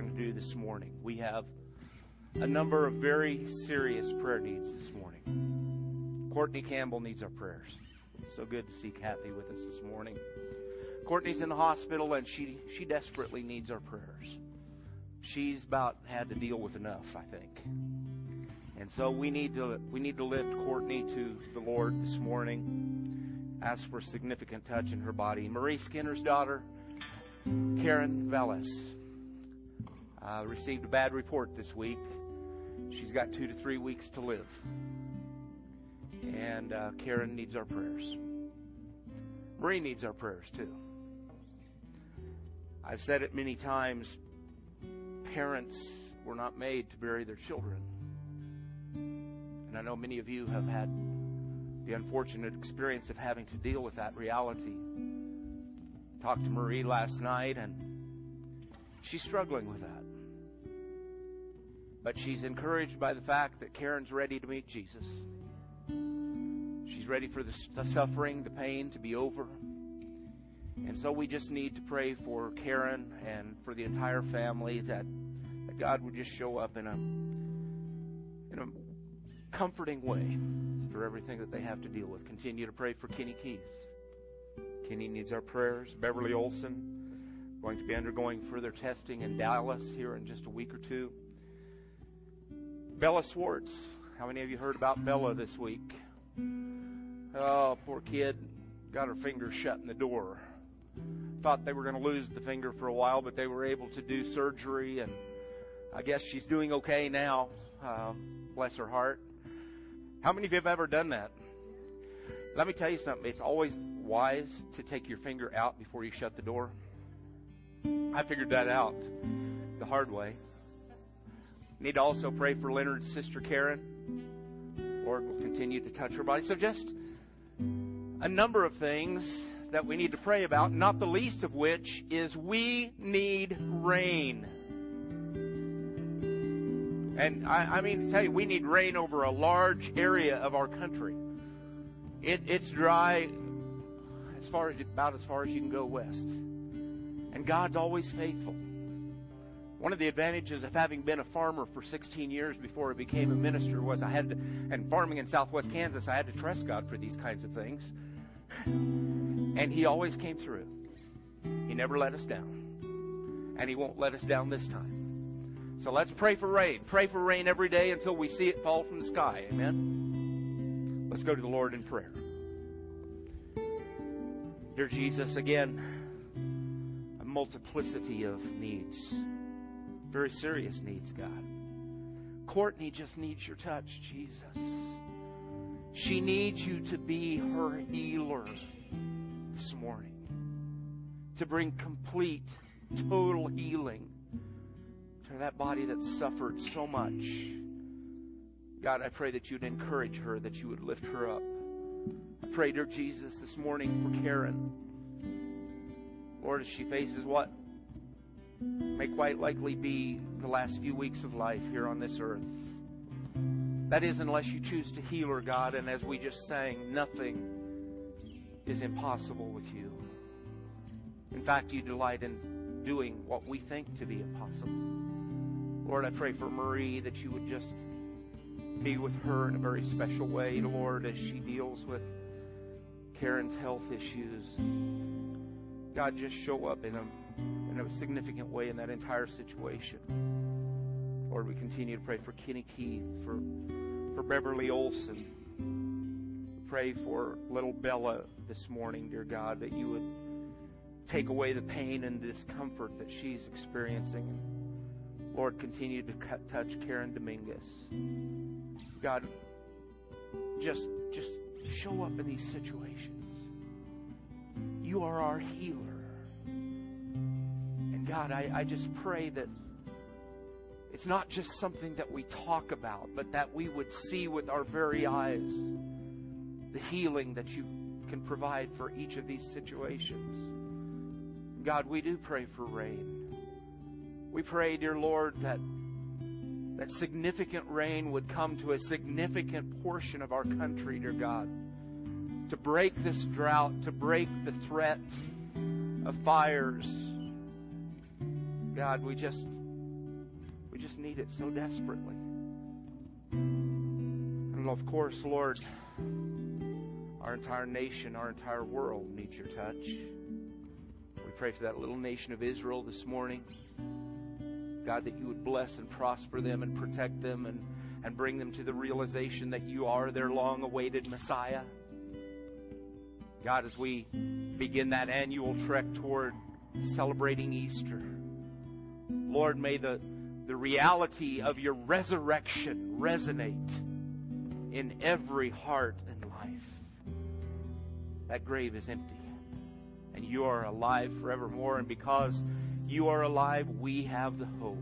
going to do this morning. We have a number of very serious prayer needs this morning. Courtney Campbell needs our prayers. So good to see Kathy with us this morning. Courtney's in the hospital and she she desperately needs our prayers. She's about had to deal with enough, I think. And so we need to we need to lift Courtney to the Lord this morning. Ask for a significant touch in her body. Marie Skinner's daughter, Karen Vellis, uh, received a bad report this week. She's got two to three weeks to live. And uh, Karen needs our prayers. Marie needs our prayers too. I've said it many times parents were not made to bury their children. And I know many of you have had the unfortunate experience of having to deal with that reality. Talked to Marie last night, and she's struggling with that. But she's encouraged by the fact that Karen's ready to meet Jesus. She's ready for the suffering, the pain to be over. And so we just need to pray for Karen and for the entire family that, that God would just show up in a in a comforting way for everything that they have to deal with. Continue to pray for Kenny Keith. Kenny needs our prayers. Beverly Olson going to be undergoing further testing in Dallas here in just a week or two. Bella Swartz. How many of you heard about Bella this week? Oh, poor kid. Got her finger shut in the door. Thought they were going to lose the finger for a while, but they were able to do surgery, and I guess she's doing okay now. Um, bless her heart. How many of you have ever done that? Let me tell you something. It's always wise to take your finger out before you shut the door. I figured that out the hard way. Need to also pray for Leonard's sister Karen. Lord will continue to touch her body. So just a number of things that we need to pray about, not the least of which is we need rain. And I, I mean to tell you, we need rain over a large area of our country. It, it's dry as far as about as far as you can go west. And God's always faithful. One of the advantages of having been a farmer for 16 years before I became a minister was I had to, and farming in southwest Kansas, I had to trust God for these kinds of things. And He always came through. He never let us down. And He won't let us down this time. So let's pray for rain. Pray for rain every day until we see it fall from the sky. Amen? Let's go to the Lord in prayer. Dear Jesus, again, a multiplicity of needs very serious needs, God. Courtney just needs your touch, Jesus. She needs you to be her healer this morning, to bring complete, total healing to that body that suffered so much. God, I pray that you'd encourage her, that you would lift her up. I pray, dear Jesus, this morning for Karen. Lord, as she faces what may quite likely be the last few weeks of life here on this earth. That is, unless you choose to heal her, God, and as we just sang, nothing is impossible with you. In fact, you delight in doing what we think to be impossible. Lord, I pray for Marie that you would just be with her in a very special way, Lord, as she deals with Karen's health issues. God, just show up in a a significant way in that entire situation. Lord, we continue to pray for Kenny Keith, for, for Beverly Olson. We pray for little Bella this morning, dear God, that you would take away the pain and discomfort that she's experiencing. Lord, continue to cut, touch Karen Dominguez. God, just just show up in these situations. You are our healer. God, I, I just pray that it's not just something that we talk about, but that we would see with our very eyes the healing that you can provide for each of these situations. God, we do pray for rain. We pray, dear Lord, that that significant rain would come to a significant portion of our country, dear God, to break this drought, to break the threat of fires, God, we just we just need it so desperately. And of course, Lord, our entire nation, our entire world needs your touch. We pray for that little nation of Israel this morning. God, that you would bless and prosper them and protect them and, and bring them to the realization that you are their long awaited Messiah. God, as we begin that annual trek toward celebrating Easter, Lord, may the, the reality of your resurrection resonate in every heart and life. That grave is empty, and you are alive forevermore, and because you are alive, we have the hope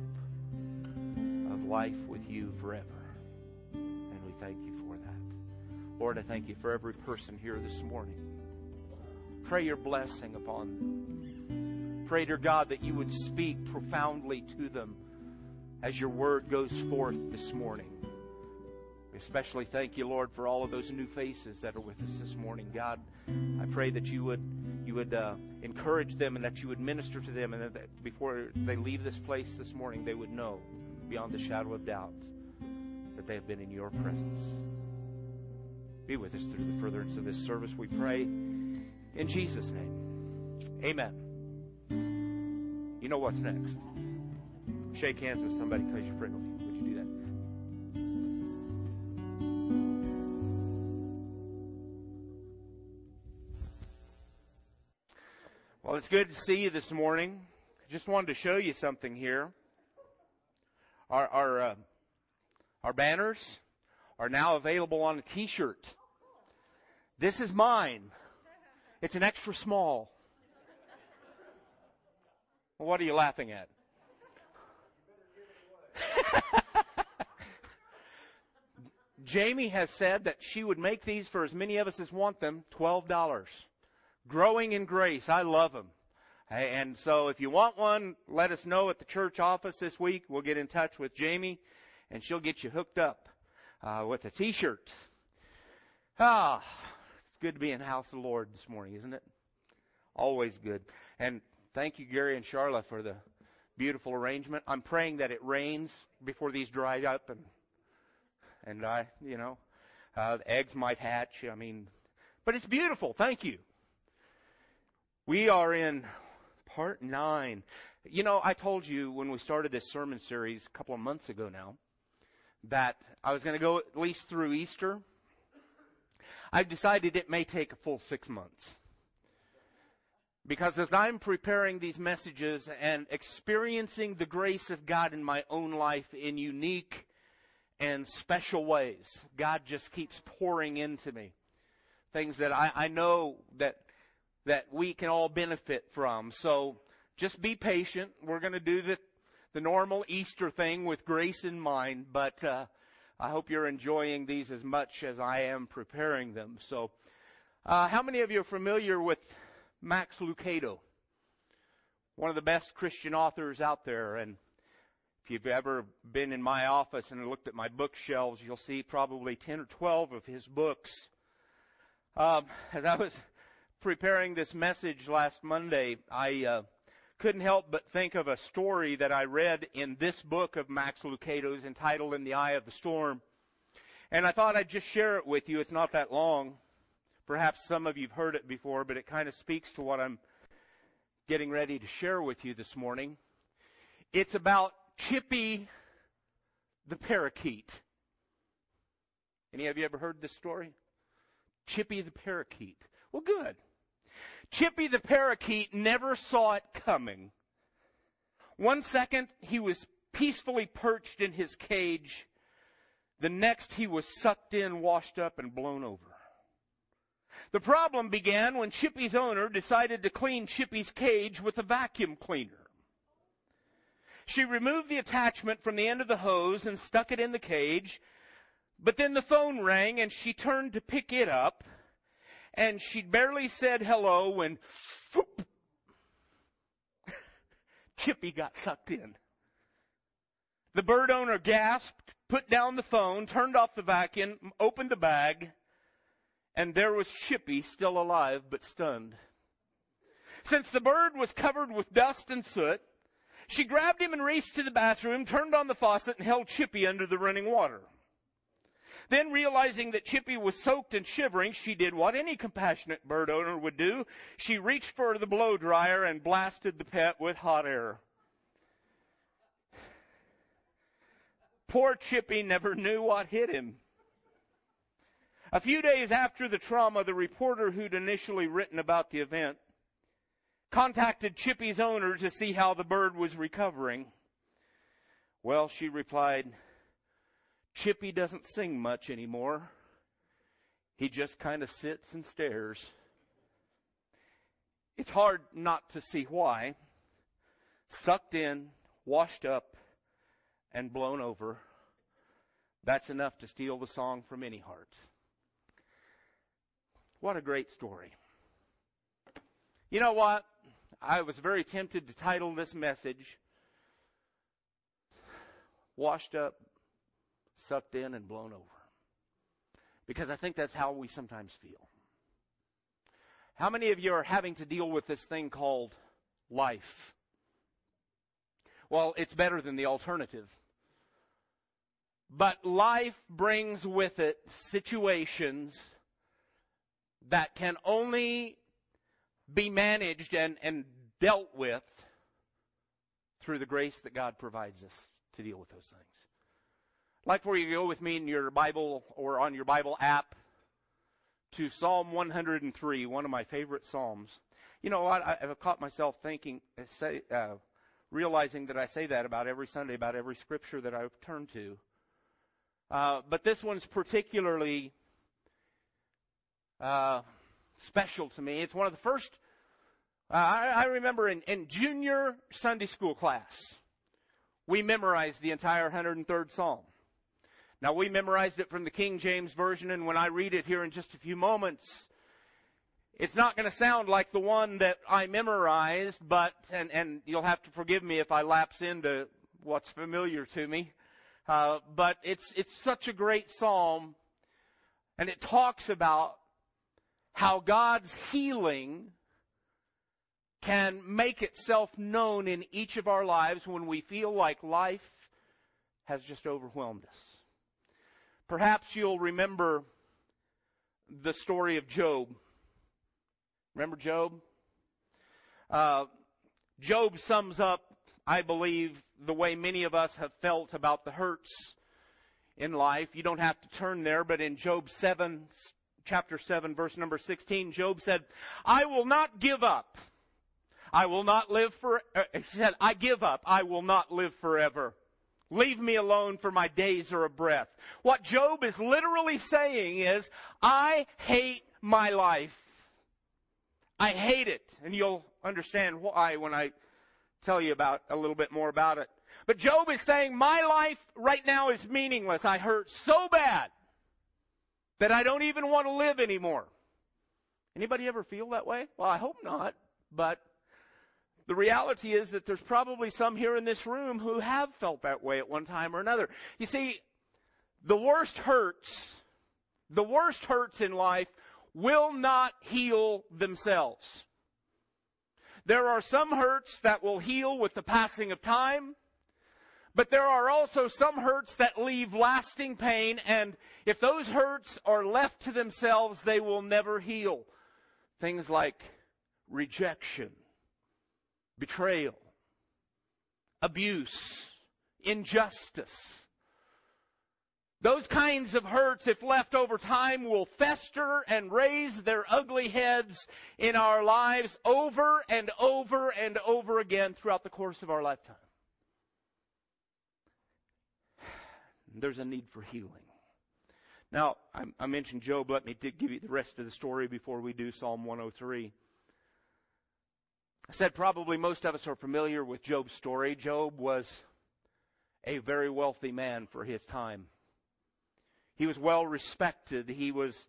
of life with you forever. And we thank you for that. Lord, I thank you for every person here this morning. Pray your blessing upon them. Pray, dear God, that you would speak profoundly to them as your word goes forth this morning. We especially thank you, Lord, for all of those new faces that are with us this morning. God, I pray that you would you would uh, encourage them and that you would minister to them, and that before they leave this place this morning, they would know beyond the shadow of doubt that they have been in your presence. Be with us through the furtherance of this service, we pray. In Jesus' name, amen. You know what's next. Shake hands with somebody because you're friendly. Would you do that? Well, it's good to see you this morning. Just wanted to show you something here. Our our uh, our banners are now available on a T-shirt. This is mine. It's an extra small. What are you laughing at? Jamie has said that she would make these for as many of us as want them, $12. Growing in grace. I love them. And so if you want one, let us know at the church office this week. We'll get in touch with Jamie and she'll get you hooked up uh, with a t-shirt. Ah, it's good to be in the house of the Lord this morning, isn't it? Always good. And thank you, Gary and Charla, for the beautiful arrangement. I'm praying that it rains before these dry up and and I, you know, uh, eggs might hatch. I mean, but it's beautiful. Thank you. We are in part nine. You know, I told you when we started this sermon series a couple of months ago now that I was going to go at least through Easter. I've decided it may take a full six months. Because as I'm preparing these messages and experiencing the grace of God in my own life in unique and special ways, God just keeps pouring into me things that I, I know that that we can all benefit from. So just be patient. We're going to do the the normal Easter thing with grace in mind, but uh, I hope you're enjoying these as much as I am preparing them. So, uh, how many of you are familiar with Max Lucado? One of the best Christian authors out there. And if you've ever been in my office and looked at my bookshelves, you'll see probably 10 or 12 of his books. Um, as I was preparing this message last Monday, I uh, couldn't help but think of a story that I read in this book of Max Lucado's entitled In the Eye of the Storm. And I thought I'd just share it with you. It's not that long. Perhaps some of you've heard it before, but it kind of speaks to what I'm getting ready to share with you this morning. It's about Chippy the parakeet. Any of you ever heard this story? Chippy the parakeet. Well, good. Chippy the parakeet never saw it coming. One second he was peacefully perched in his cage. The next he was sucked in, washed up, and blown over. The problem began when Chippy's owner decided to clean Chippy's cage with a vacuum cleaner. She removed the attachment from the end of the hose and stuck it in the cage, but then the phone rang and she turned to pick it up and she barely said hello when whoop, Chippy got sucked in. The bird owner gasped, put down the phone, turned off the vacuum, opened the bag, and there was Chippy still alive but stunned. Since the bird was covered with dust and soot, She grabbed him and raced to the bathroom, turned on the faucet, and held Chippy under the running water. Then, realizing that Chippy was soaked and shivering, she did what any compassionate bird owner would do. She reached for the blow dryer and blasted the pet with hot air. Poor Chippy never knew what hit him. A few days after the trauma, the reporter who'd initially written about the event contacted Chippy's owner to see how the bird was recovering. Well, she replied, Chippy doesn't sing much anymore. He just kind of sits and stares. It's hard not to see why. Sucked in, washed up, and blown over. That's enough to steal the song from any heart. What a great story. You know what? I was very tempted to title this message Washed Up, Sucked In, and Blown Over. Because I think that's how we sometimes feel. How many of you are having to deal with this thing called life? Well, it's better than the alternative. But life brings with it situations that can only be managed and, and dealt with through the grace that God provides us to deal with those things. I'd like for you to go with me in your Bible or on your Bible app to Psalm 103, one of my favorite Psalms. You know what? I've caught myself thinking, uh, say, uh, realizing that I say that about every Sunday, about every scripture that I've turned to. Uh, but this one's particularly uh, special to me. It's one of the first, uh, I, I, remember in, in junior Sunday school class, we memorized the entire 103rd Psalm. Now, we memorized it from the King James Version, and when I read it here in just a few moments, it's not going to sound like the one that I memorized, but, and, and you'll have to forgive me if I lapse into what's familiar to me, uh, but it's, it's such a great psalm, and it talks about how God's healing can make itself known in each of our lives when we feel like life has just overwhelmed us. Perhaps you'll remember the story of Job. Remember Job? Uh, Job sums up, I believe, the way many of us have felt about the hurts in life. You don't have to turn there, but in Job 7, chapter 7, verse number 16, Job said, I will not give up. I will not live for, uh, he said, I give up. I will not live forever. Leave me alone for my days are a breath. What Job is literally saying is, I hate my life. I hate it. And you'll understand why when I tell you about a little bit more about it. But Job is saying, my life right now is meaningless. I hurt so bad that I don't even want to live anymore. Anybody ever feel that way? Well, I hope not, but the reality is that there's probably some here in this room who have felt that way at one time or another. You see, the worst hurts, the worst hurts in life will not heal themselves. There are some hurts that will heal with the passing of time. But there are also some hurts that leave lasting pain, and if those hurts are left to themselves, they will never heal. Things like rejection, betrayal, abuse, injustice. Those kinds of hurts, if left over time, will fester and raise their ugly heads in our lives over and over and over again throughout the course of our lifetime. There's a need for healing. Now, I, I mentioned Job. Let me give you the rest of the story before we do Psalm 103. I said probably most of us are familiar with Job's story. Job was a very wealthy man for his time. He was well respected. He was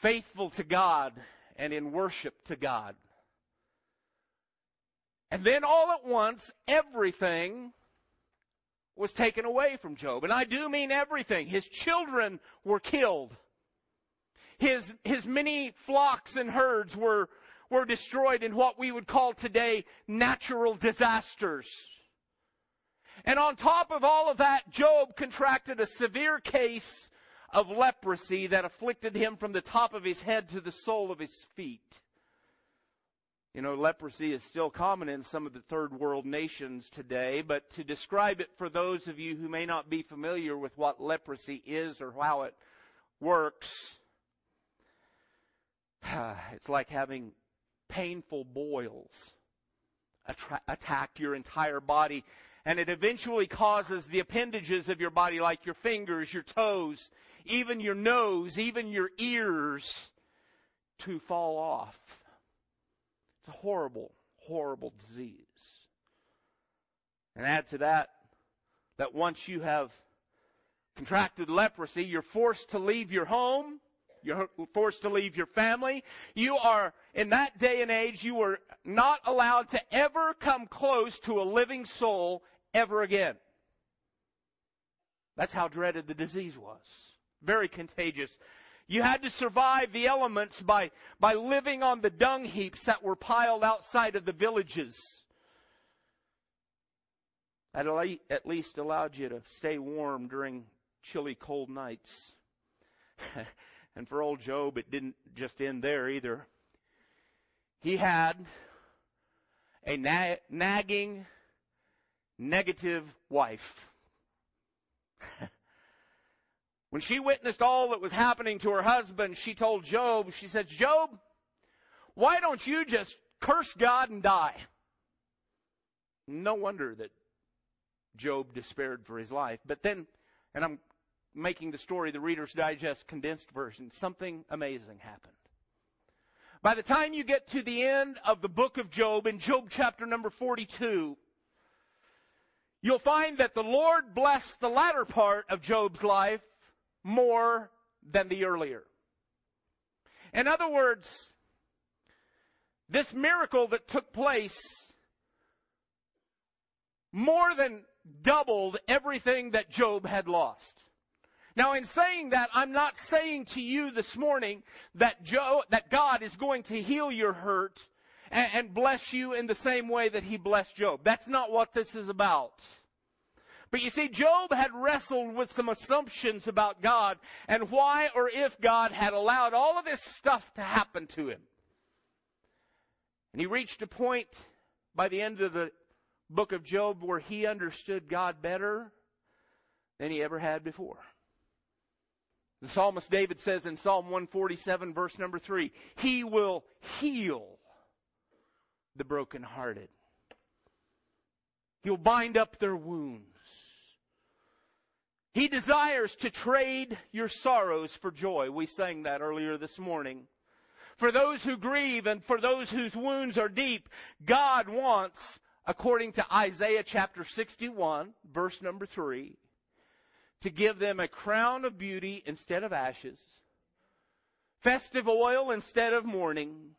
faithful to God and in worship to God. And then all at once, everything was taken away from Job. And I do mean everything. His children were killed. His, his many flocks and herds were, were destroyed in what we would call today natural disasters. And on top of all of that, Job contracted a severe case of leprosy that afflicted him from the top of his head to the sole of his feet. You know, leprosy is still common in some of the third world nations today, but to describe it for those of you who may not be familiar with what leprosy is or how it works, it's like having painful boils attra- attack your entire body. And it eventually causes the appendages of your body, like your fingers, your toes, even your nose, even your ears, to fall off. It's a horrible, horrible disease. And add to that, that once you have contracted leprosy, you're forced to leave your home, you're forced to leave your family. You are, in that day and age, you were not allowed to ever come close to a living soul ever again. That's how dreaded the disease was. Very contagious. You had to survive the elements by, by living on the dung heaps that were piled outside of the villages. That at least allowed you to stay warm during chilly, cold nights. and for old Job, it didn't just end there either. He had a na- nagging, negative wife. When she witnessed all that was happening to her husband, she told Job, she said, Job, why don't you just curse God and die? No wonder that Job despaired for his life. But then, and I'm making the story the Reader's Digest condensed version, something amazing happened. By the time you get to the end of the book of Job, in Job chapter number 42, you'll find that the Lord blessed the latter part of Job's life more than the earlier. In other words, this miracle that took place more than doubled everything that Job had lost. Now in saying that, I'm not saying to you this morning that Joe, that God is going to heal your hurt and, and bless you in the same way that he blessed Job. That's not what this is about. But you see, Job had wrestled with some assumptions about God and why or if God had allowed all of this stuff to happen to him. And he reached a point by the end of the book of Job where he understood God better than he ever had before. The psalmist David says in Psalm 147 verse number 3, He will heal the brokenhearted. He'll bind up their wounds. He desires to trade your sorrows for joy. We sang that earlier this morning. For those who grieve and for those whose wounds are deep, God wants, according to Isaiah chapter 61, verse number 3, to give them a crown of beauty instead of ashes, festive oil instead of mourning,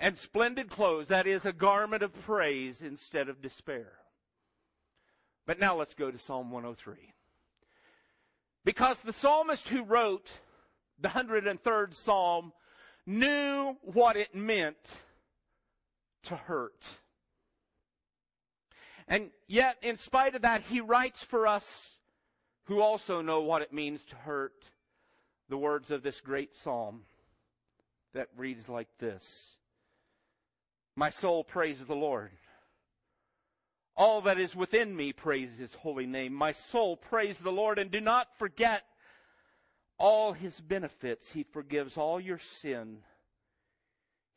and splendid clothes, that is, a garment of praise instead of despair. But now let's go to Psalm 103. Because the psalmist who wrote the 103rd Psalm knew what it meant to hurt. And yet, in spite of that, he writes for us who also know what it means to hurt the words of this great psalm that reads like this My soul praises the Lord. All that is within me praise his holy name. My soul praise the Lord and do not forget all his benefits. He forgives all your sin.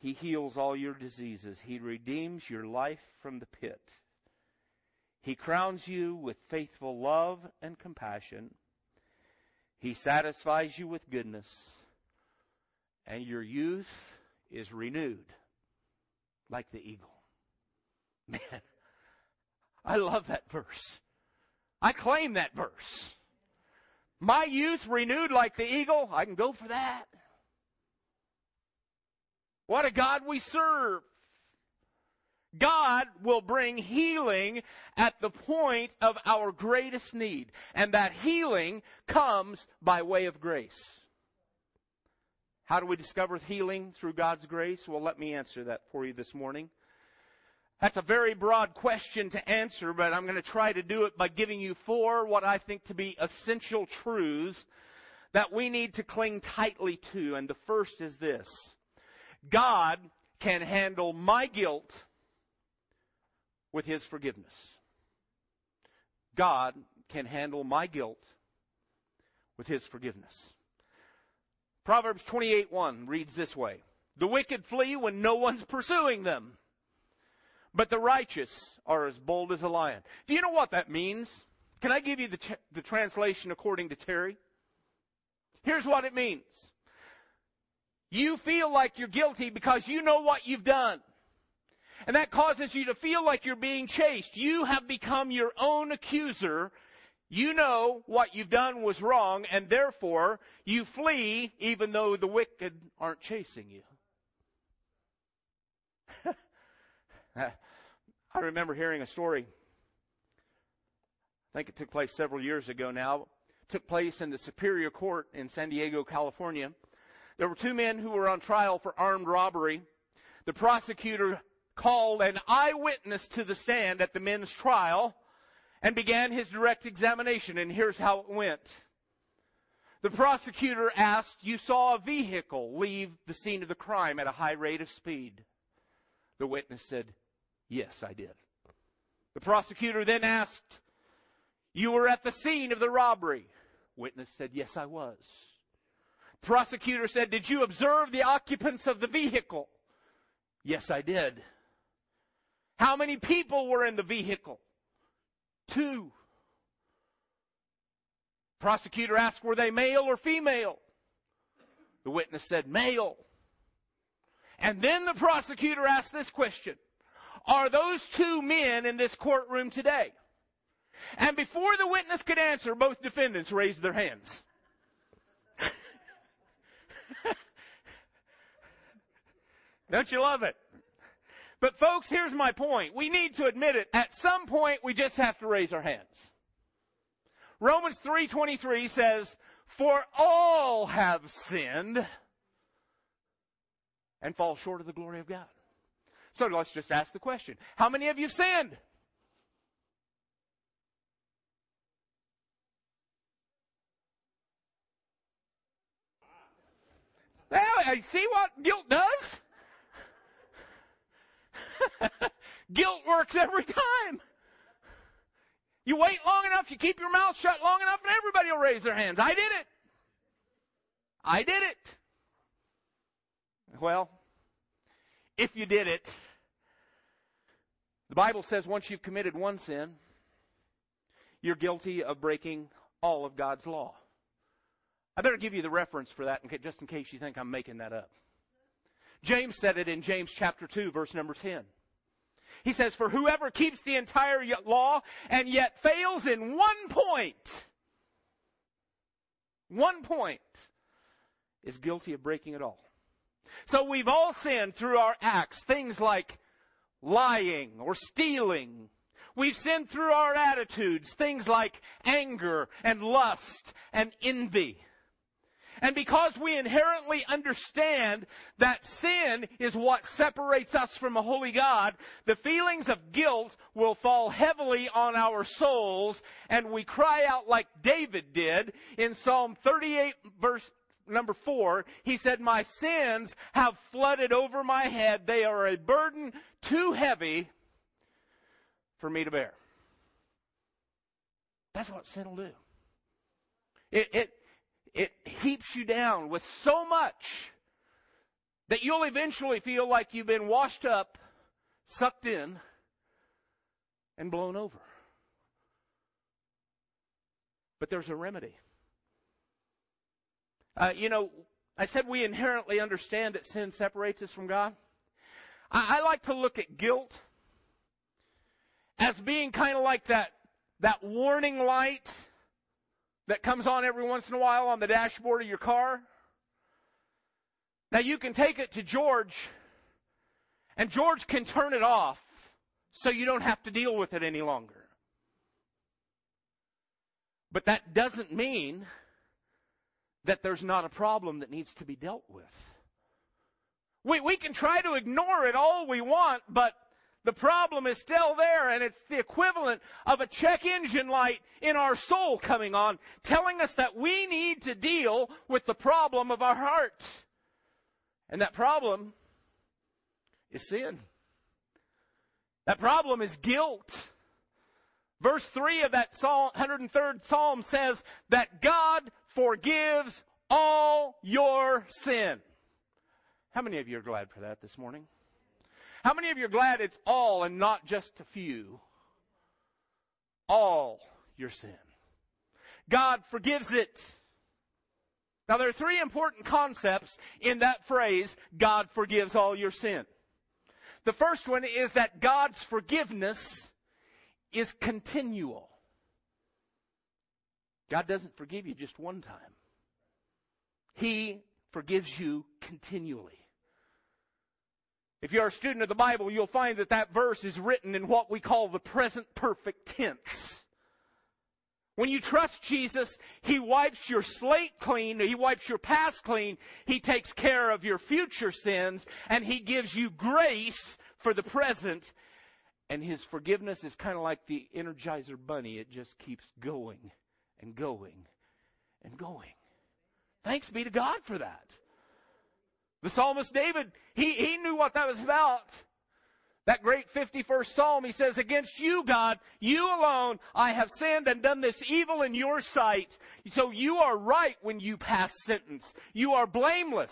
He heals all your diseases. He redeems your life from the pit. He crowns you with faithful love and compassion. He satisfies you with goodness. And your youth is renewed like the eagle. Man, I love that verse. I claim that verse. My youth renewed like the eagle, I can go for that. What a God we serve. God will bring healing at the point of our greatest need. And that healing comes by way of grace. How do we discover healing through God's grace? Well, let me answer that for you this morning. That's a very broad question to answer, but I'm going to try to do it by giving you four what I think to be essential truths that we need to cling tightly to. And the first is this. God can handle my guilt with His forgiveness. God can handle my guilt with His forgiveness. Proverbs 28:1 reads this way: The wicked flee when no one's pursuing them, but the righteous are as bold as a lion. Do you know what that means? Can I give you the, t- the translation according to Terry? Here's what it means. You feel like you're guilty because you know what you've done. And that causes you to feel like you're being chased. You have become your own accuser. You know what you've done was wrong, and therefore you flee even though the wicked aren't chasing you. I remember hearing a story. I think it took place several years ago now. It took place in the Superior Court in San Diego, California. There were two men who were on trial for armed robbery. The prosecutor called an eyewitness to the stand at the men's trial and began his direct examination. And here's how it went. The prosecutor asked, You saw a vehicle leave the scene of the crime at a high rate of speed. The witness said, Yes, I did. The prosecutor then asked, You were at the scene of the robbery. Witness said, Yes, I was. Prosecutor said, Did you observe the occupants of the vehicle? Yes, I did. How many people were in the vehicle? Two. Prosecutor asked, Were they male or female? The witness said, Male. And then the prosecutor asked this question Are those two men in this courtroom today? And before the witness could answer, both defendants raised their hands. Don't you love it? But folks, here's my point. We need to admit it. At some point, we just have to raise our hands. Romans 3.23 says, For all have sinned and fall short of the glory of God. So let's just ask the question. How many of you sinned? Well, see what guilt does? guilt works every time. You wait long enough, you keep your mouth shut long enough, and everybody will raise their hands. I did it. I did it. Well, if you did it, the Bible says once you've committed one sin, you're guilty of breaking all of God's law. I better give you the reference for that just in case you think I'm making that up. James said it in James chapter 2 verse number 10. He says, for whoever keeps the entire law and yet fails in one point, one point, is guilty of breaking it all. So we've all sinned through our acts, things like lying or stealing. We've sinned through our attitudes, things like anger and lust and envy. And because we inherently understand that sin is what separates us from a holy God, the feelings of guilt will fall heavily on our souls and we cry out like David did in Psalm 38 verse number four, he said, My sins have flooded over my head. They are a burden too heavy for me to bear. That's what sin will do. It, it, it heaps you down with so much that you'll eventually feel like you've been washed up, sucked in, and blown over. But there's a remedy. Uh, you know, I said we inherently understand that sin separates us from God. I, I like to look at guilt as being kind of like that, that warning light that comes on every once in a while on the dashboard of your car. Now you can take it to George, and George can turn it off so you don't have to deal with it any longer. But that doesn't mean that there's not a problem that needs to be dealt with. We, we can try to ignore it all we want, but The problem is still there, and it's the equivalent of a check engine light in our soul coming on, telling us that we need to deal with the problem of our heart. And that problem is sin. That problem is guilt. Verse 3 of that Psalm, 103rd Psalm says that God forgives all your sin. How many of you are glad for that this morning? How many of you are glad it's all and not just a few? All your sin. God forgives it. Now there are three important concepts in that phrase, God forgives all your sin. The first one is that God's forgiveness is continual. God doesn't forgive you just one time. He forgives you continually. If you're a student of the Bible, you'll find that that verse is written in what we call the present perfect tense. When you trust Jesus, He wipes your slate clean, He wipes your past clean, He takes care of your future sins, and He gives you grace for the present. And His forgiveness is kind of like the Energizer Bunny. It just keeps going and going and going. Thanks be to God for that. The psalmist David, he, he knew what that was about. That great 51st Psalm, he says, Against you, God, you alone, I have sinned and done this evil in your sight. So you are right when you pass sentence. You are blameless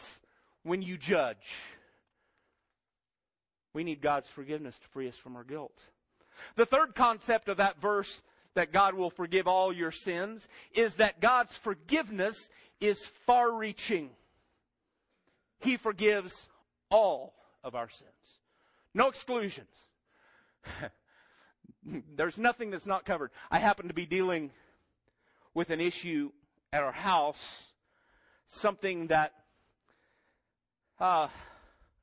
when you judge. We need God's forgiveness to free us from our guilt. The third concept of that verse, that God will forgive all your sins, is that God's forgiveness is far reaching. He forgives all of our sins. No exclusions. There's nothing that's not covered. I happen to be dealing with an issue at our house, something that, uh,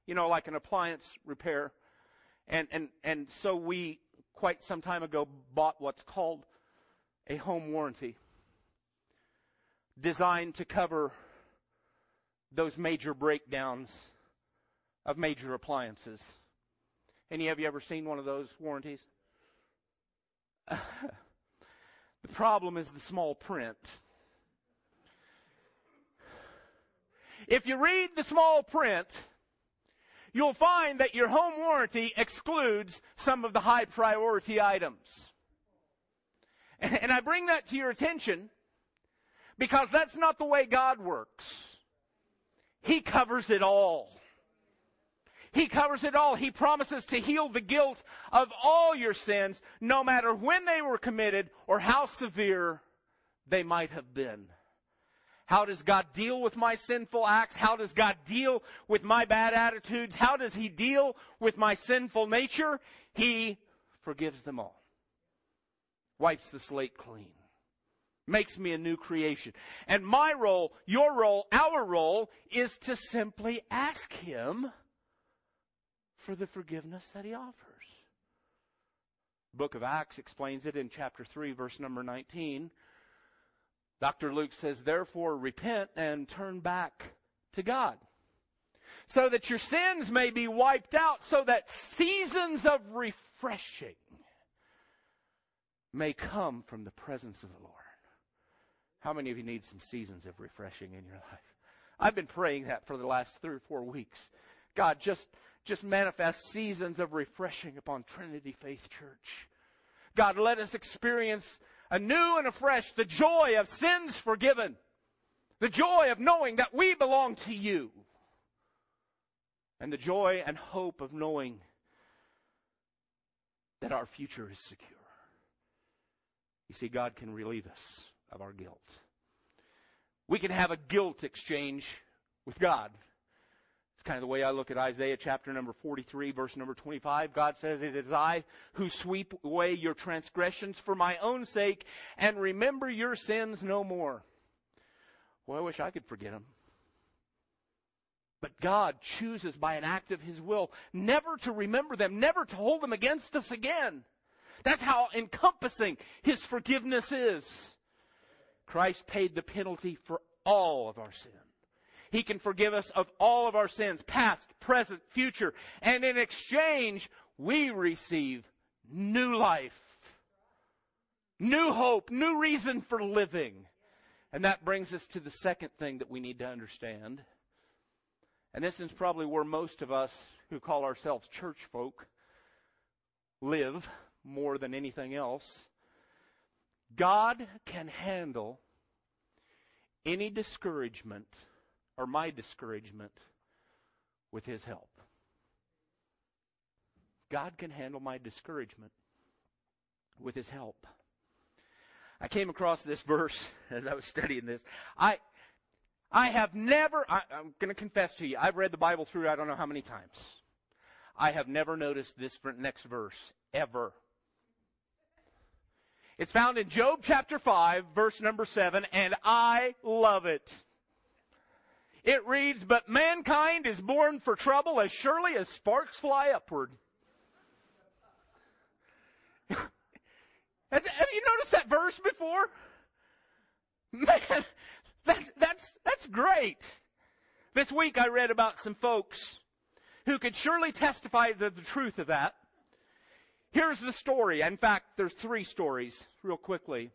you know, like an appliance repair. And, and, and so we, quite some time ago, bought what's called a home warranty designed to cover those major breakdowns of major appliances. Any of you ever seen one of those warranties? the problem is the small print. If you read the small print, you'll find that your home warranty excludes some of the high priority items. And I bring that to your attention because that's not the way God works. He covers it all. He covers it all. He promises to heal the guilt of all your sins, no matter when they were committed or how severe they might have been. How does God deal with my sinful acts? How does God deal with my bad attitudes? How does He deal with my sinful nature? He forgives them all. Wipes the slate clean makes me a new creation. And my role, your role, our role is to simply ask Him for the forgiveness that He offers. Book of Acts explains it in chapter 3, verse number 19. Dr. Luke says, Therefore repent and turn back to God. So that your sins may be wiped out, so that seasons of refreshing may come from the presence of the Lord. How many of you need some seasons of refreshing in your life? I've been praying that for the last three or four weeks. God, just, just manifest seasons of refreshing upon Trinity Faith Church. God, let us experience anew and afresh the joy of sins forgiven. The joy of knowing that we belong to you. And the joy and hope of knowing that our future is secure. You see, God can relieve us of our guilt. We can have a guilt exchange with God. It's kind of the way I look at Isaiah chapter number 43, verse number 25. God says, It is I who sweep away your transgressions for my own sake and remember your sins no more. Well, I wish I could forget them. But God chooses by an act of His will never to remember them, never to hold them against us again. That's how encompassing His forgiveness is. Christ paid the penalty for all of our sin. He can forgive us of all of our sins, past, present, future. And in exchange, we receive new life, new hope, new reason for living. And that brings us to the second thing that we need to understand. And this is probably where most of us who call ourselves church folk live more than anything else. God can handle any discouragement or my discouragement with His help. God can handle my discouragement with His help. I came across this verse as I was studying this. I, I have never, I, am going to confess to you, I've read the Bible through I don't know how many times. I have never noticed this next verse, ever. It's found in Job chapter 5, verse number 7, and I love it. It reads, But mankind is born for trouble as surely as sparks fly upward. Have you noticed that verse before? Man, that's, that's, that's great. This week I read about some folks who could surely testify to the truth of that. Here's the story. In fact, there's three stories, real quickly.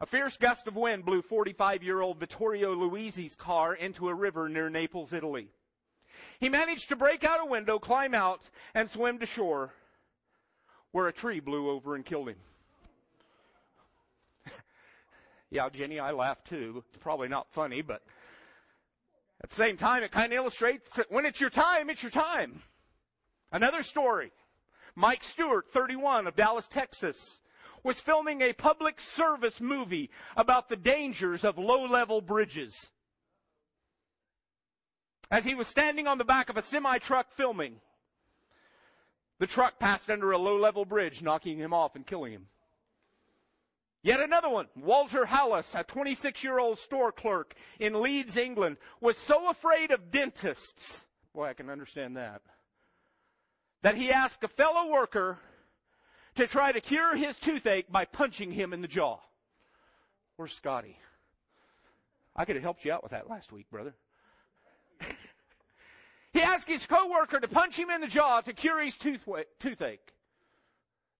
A fierce gust of wind blew 45 year old Vittorio Luisi's car into a river near Naples, Italy. He managed to break out a window, climb out, and swim to shore, where a tree blew over and killed him. yeah, Jenny, I laughed too. It's probably not funny, but at the same time, it kind of illustrates that when it's your time, it's your time. Another story. Mike Stewart, 31 of Dallas, Texas, was filming a public service movie about the dangers of low-level bridges. As he was standing on the back of a semi-truck filming, the truck passed under a low-level bridge, knocking him off and killing him. Yet another one, Walter Hallas, a 26 year old store clerk in Leeds, England, was so afraid of dentists. Boy, I can understand that that he asked a fellow worker to try to cure his toothache by punching him in the jaw. Where's Scotty? I could have helped you out with that last week, brother. he asked his coworker to punch him in the jaw to cure his toothache.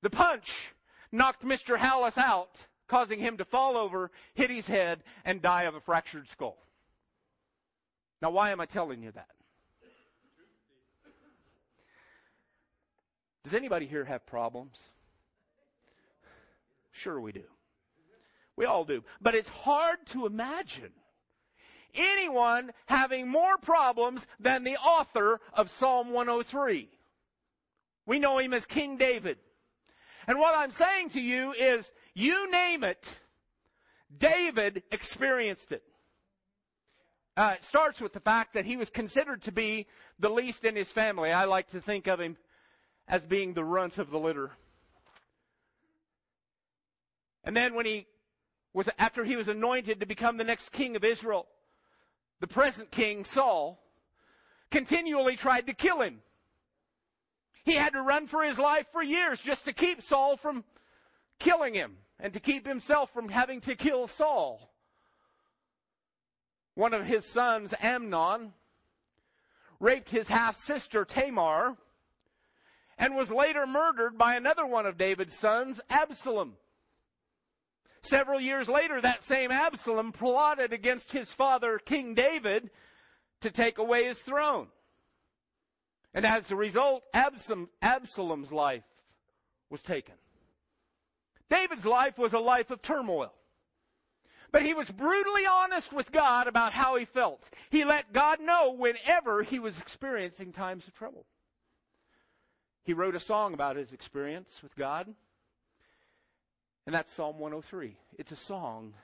The punch knocked Mr. Hallas out, causing him to fall over, hit his head, and die of a fractured skull. Now, why am I telling you that? Does anybody here have problems? Sure, we do. We all do. But it's hard to imagine anyone having more problems than the author of Psalm 103. We know him as King David. And what I'm saying to you is, you name it, David experienced it. Uh, it starts with the fact that he was considered to be the least in his family. I like to think of him as being the runt of the litter. And then when he was, after he was anointed to become the next king of Israel, the present king, Saul, continually tried to kill him. He had to run for his life for years just to keep Saul from killing him and to keep himself from having to kill Saul. One of his sons, Amnon, raped his half sister Tamar and was later murdered by another one of David's sons, Absalom. Several years later, that same Absalom plotted against his father, King David, to take away his throne. And as a result, Absalom, Absalom's life was taken. David's life was a life of turmoil. But he was brutally honest with God about how he felt. He let God know whenever he was experiencing times of trouble. He wrote a song about his experience with God. And that's Psalm 103. It's a song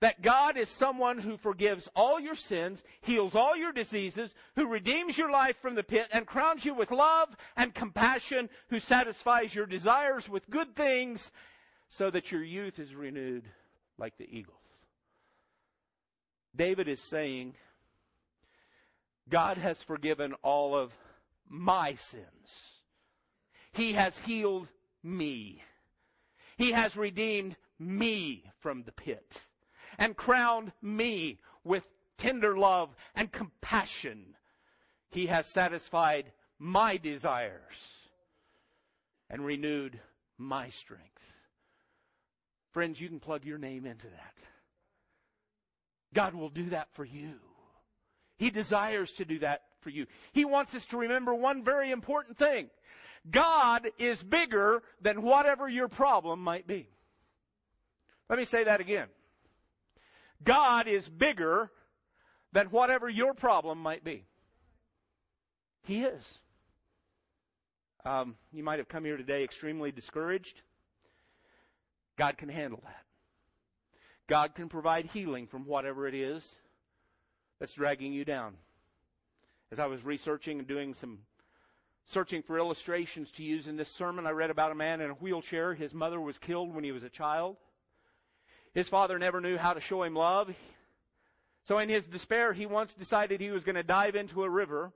that God is someone who forgives all your sins, heals all your diseases, who redeems your life from the pit and crowns you with love and compassion, who satisfies your desires with good things so that your youth is renewed like the eagles. David is saying, God has forgiven all of my sins. He has healed me. He has redeemed me from the pit and crowned me with tender love and compassion. He has satisfied my desires and renewed my strength. Friends, you can plug your name into that. God will do that for you. He desires to do that for you. He wants us to remember one very important thing. God is bigger than whatever your problem might be. Let me say that again. God is bigger than whatever your problem might be. He is. Um, you might have come here today extremely discouraged. God can handle that. God can provide healing from whatever it is that's dragging you down. As I was researching and doing some searching for illustrations to use in this sermon, I read about a man in a wheelchair. His mother was killed when he was a child. His father never knew how to show him love. So in his despair, he once decided he was going to dive into a river.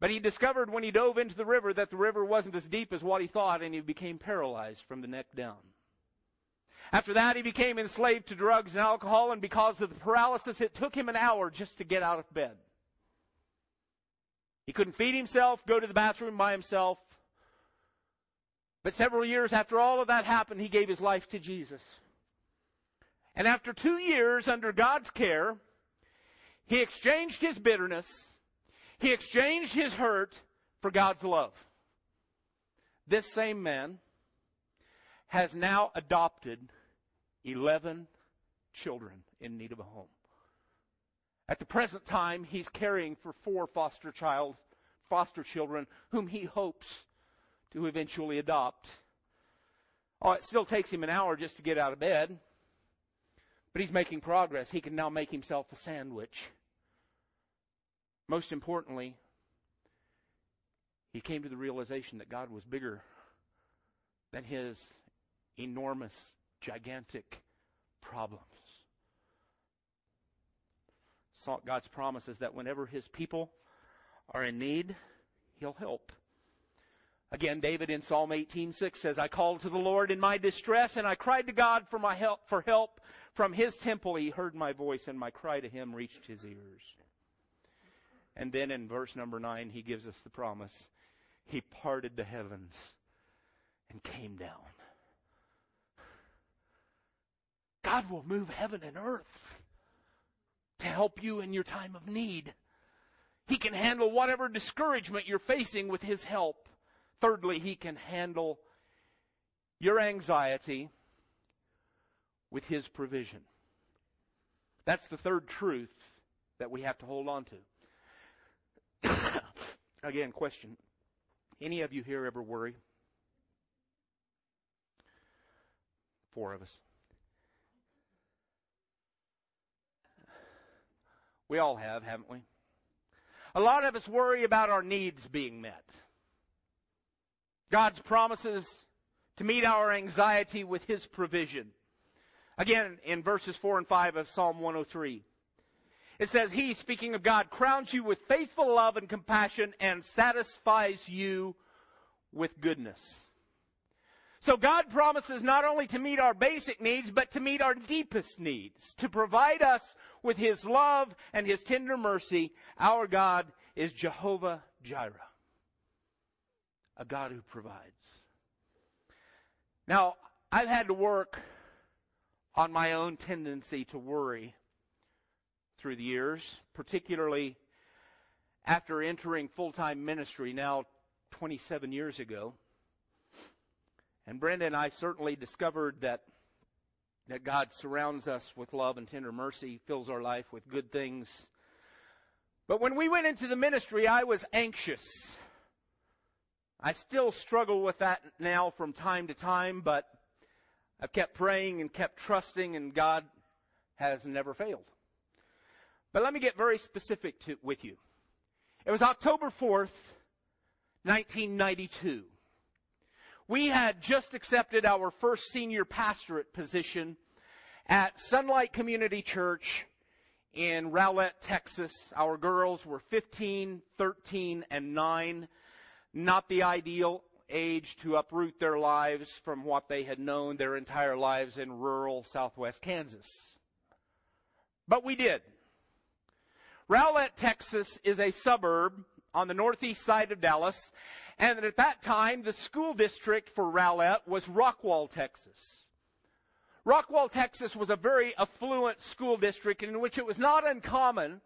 But he discovered when he dove into the river that the river wasn't as deep as what he thought, and he became paralyzed from the neck down. After that, he became enslaved to drugs and alcohol, and because of the paralysis, it took him an hour just to get out of bed. He couldn't feed himself, go to the bathroom by himself. But several years after all of that happened, he gave his life to Jesus. And after two years under God's care, he exchanged his bitterness, he exchanged his hurt for God's love. This same man has now adopted 11 children in need of a home. At the present time, he's caring for four foster child, foster children whom he hopes to eventually adopt. Oh, it still takes him an hour just to get out of bed. But he's making progress. He can now make himself a sandwich. Most importantly, he came to the realization that God was bigger than his enormous, gigantic problems. God's promise is that whenever his people are in need, he'll help. Again, David in Psalm 18:6 says, "I called to the Lord in my distress, and I cried to God for my help for help. From his temple he heard my voice, and my cry to him reached his ears." And then in verse number 9, he gives us the promise. He parted the heavens and came down. God will move heaven and earth to help you in your time of need. He can handle whatever discouragement you're facing with His help. Thirdly, He can handle your anxiety with His provision. That's the third truth that we have to hold on to. Again, question. Any of you here ever worry? Four of us. We all have, haven't we? A lot of us worry about our needs being met. God's promises to meet our anxiety with His provision. Again, in verses 4 and 5 of Psalm 103, it says, He, speaking of God, crowns you with faithful love and compassion and satisfies you with goodness. So God promises not only to meet our basic needs, but to meet our deepest needs, to provide us with His love and His tender mercy. Our God is Jehovah Jireh, a God who provides. Now, I've had to work on my own tendency to worry through the years, particularly after entering full-time ministry now 27 years ago. And Brenda and I certainly discovered that that God surrounds us with love and tender mercy, fills our life with good things. But when we went into the ministry, I was anxious. I still struggle with that now from time to time, but I've kept praying and kept trusting, and God has never failed. But let me get very specific to, with you. It was October 4th, 1992 we had just accepted our first senior pastorate position at Sunlight Community Church in Rowlett, Texas. Our girls were 15, 13, and 9. Not the ideal age to uproot their lives from what they had known their entire lives in rural southwest Kansas. But we did. Rowlett, Texas is a suburb on the northeast side of Dallas, And at that time, the school district for Rowlett was Rockwall, Texas. Rockwall, Texas was a very affluent school district in which it was not uncommon